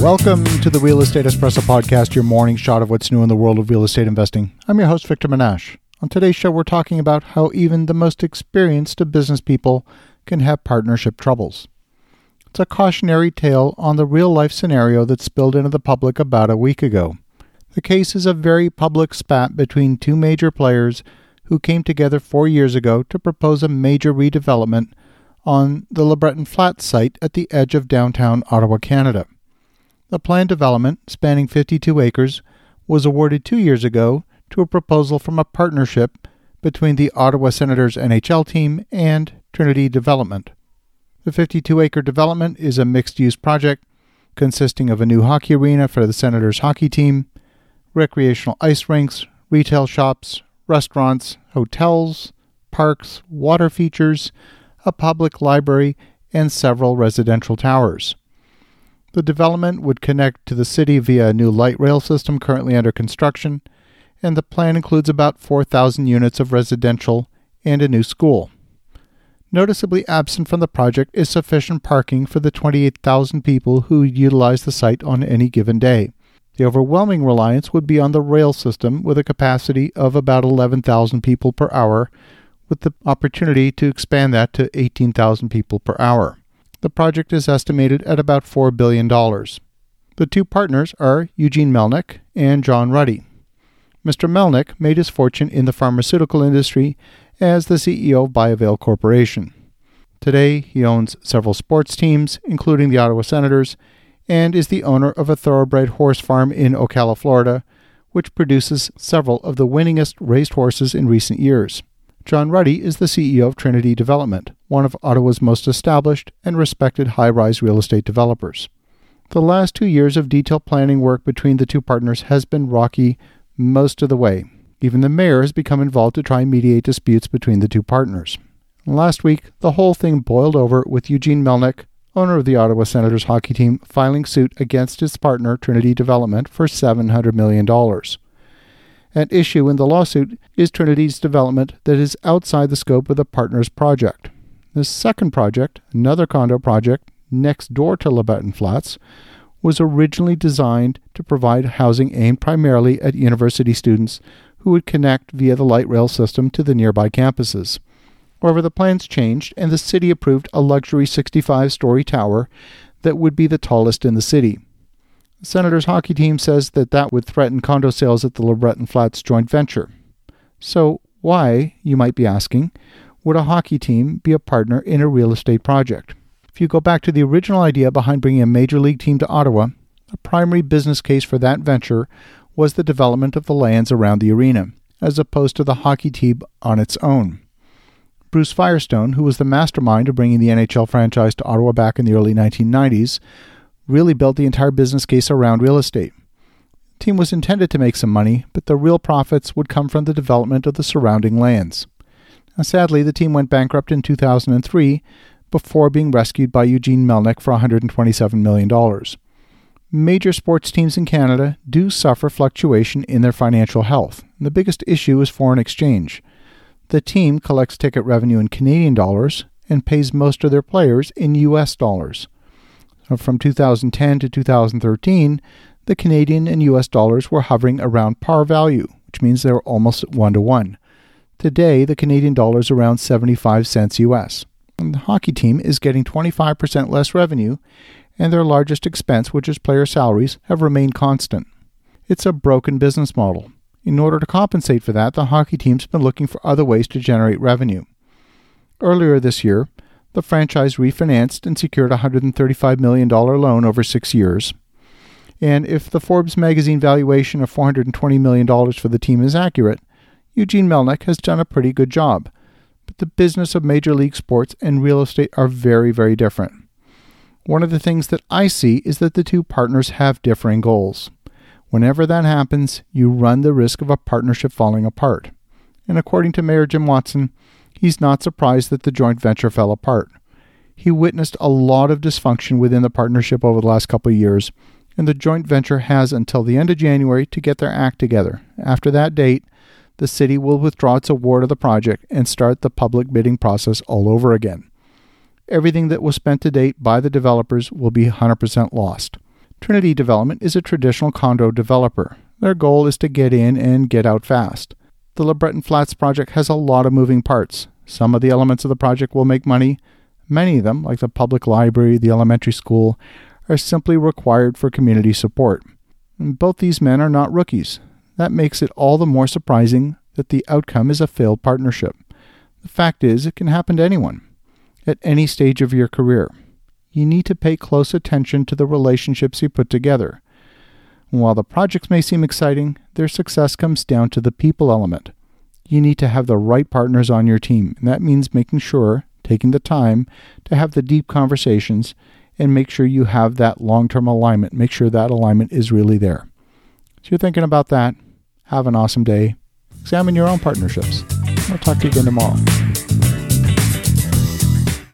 Welcome to the Real Estate Espresso Podcast, your morning shot of what's new in the world of real estate investing. I'm your host, Victor Menasce. On today's show, we're talking about how even the most experienced of business people can have partnership troubles. It's a cautionary tale on the real life scenario that spilled into the public about a week ago. The case is a very public spat between two major players who came together four years ago to propose a major redevelopment on the LeBreton Flats site at the edge of downtown Ottawa, Canada. The planned development, spanning 52 acres, was awarded two years ago to a proposal from a partnership between the Ottawa Senators NHL team and Trinity Development. The 52 acre development is a mixed use project consisting of a new hockey arena for the Senators hockey team, recreational ice rinks, retail shops, restaurants, hotels, parks, water features, a public library, and several residential towers. The development would connect to the city via a new light rail system currently under construction, and the plan includes about 4,000 units of residential and a new school. Noticeably absent from the project is sufficient parking for the 28,000 people who utilize the site on any given day. The overwhelming reliance would be on the rail system with a capacity of about 11,000 people per hour, with the opportunity to expand that to 18,000 people per hour. The project is estimated at about $4 billion. The two partners are Eugene Melnyk and John Ruddy. Mr. Melnyk made his fortune in the pharmaceutical industry as the CEO of BioVail Corporation. Today, he owns several sports teams, including the Ottawa Senators, and is the owner of a thoroughbred horse farm in Ocala, Florida, which produces several of the winningest raced horses in recent years. John Ruddy is the CEO of Trinity Development, one of Ottawa's most established and respected high rise real estate developers. The last two years of detailed planning work between the two partners has been rocky most of the way. Even the mayor has become involved to try and mediate disputes between the two partners. Last week, the whole thing boiled over with Eugene Melnyk, owner of the Ottawa Senators hockey team, filing suit against his partner, Trinity Development, for $700 million. At issue in the lawsuit is Trinity's development that is outside the scope of the partner's project. The second project, another condo project next door to LeBreton Flats, was originally designed to provide housing aimed primarily at university students who would connect via the light rail system to the nearby campuses. However, the plans changed, and the city approved a luxury 65 story tower that would be the tallest in the city. Senators hockey team says that that would threaten condo sales at the LeBreton Flats joint venture. So, why, you might be asking, would a hockey team be a partner in a real estate project? If you go back to the original idea behind bringing a major league team to Ottawa, a primary business case for that venture was the development of the lands around the arena, as opposed to the hockey team on its own. Bruce Firestone, who was the mastermind of bringing the NHL franchise to Ottawa back in the early 1990s, really built the entire business case around real estate. The team was intended to make some money, but the real profits would come from the development of the surrounding lands. Now, sadly, the team went bankrupt in 2003 before being rescued by Eugene Melnyk for $127 million. Major sports teams in Canada do suffer fluctuation in their financial health. The biggest issue is foreign exchange. The team collects ticket revenue in Canadian dollars and pays most of their players in US dollars. Uh, from 2010 to 2013, the Canadian and US dollars were hovering around par value, which means they were almost one to one. Today, the Canadian dollar is around 75 cents US. And the hockey team is getting 25% less revenue, and their largest expense, which is player salaries, have remained constant. It's a broken business model. In order to compensate for that, the hockey team's been looking for other ways to generate revenue. Earlier this year, the franchise refinanced and secured a $135 million loan over six years. And if the Forbes magazine valuation of $420 million for the team is accurate, Eugene Melnyk has done a pretty good job. But the business of Major League Sports and real estate are very, very different. One of the things that I see is that the two partners have differing goals. Whenever that happens, you run the risk of a partnership falling apart. And according to Mayor Jim Watson, he's not surprised that the joint venture fell apart. He witnessed a lot of dysfunction within the partnership over the last couple of years, and the joint venture has until the end of January to get their act together. After that date, the city will withdraw its award of the project and start the public bidding process all over again. Everything that was spent to date by the developers will be 100% lost. Trinity Development is a traditional condo developer. Their goal is to get in and get out fast. The LeBreton Flats project has a lot of moving parts. Some of the elements of the project will make money. Many of them, like the public library, the elementary school, are simply required for community support. Both these men are not rookies. That makes it all the more surprising that the outcome is a failed partnership. The fact is, it can happen to anyone, at any stage of your career. You need to pay close attention to the relationships you put together. While the projects may seem exciting, their success comes down to the people element. You need to have the right partners on your team, and that means making sure, taking the time to have the deep conversations, and make sure you have that long term alignment. Make sure that alignment is really there. So you're thinking about that. Have an awesome day. Examine your own partnerships. I'll talk to you again tomorrow.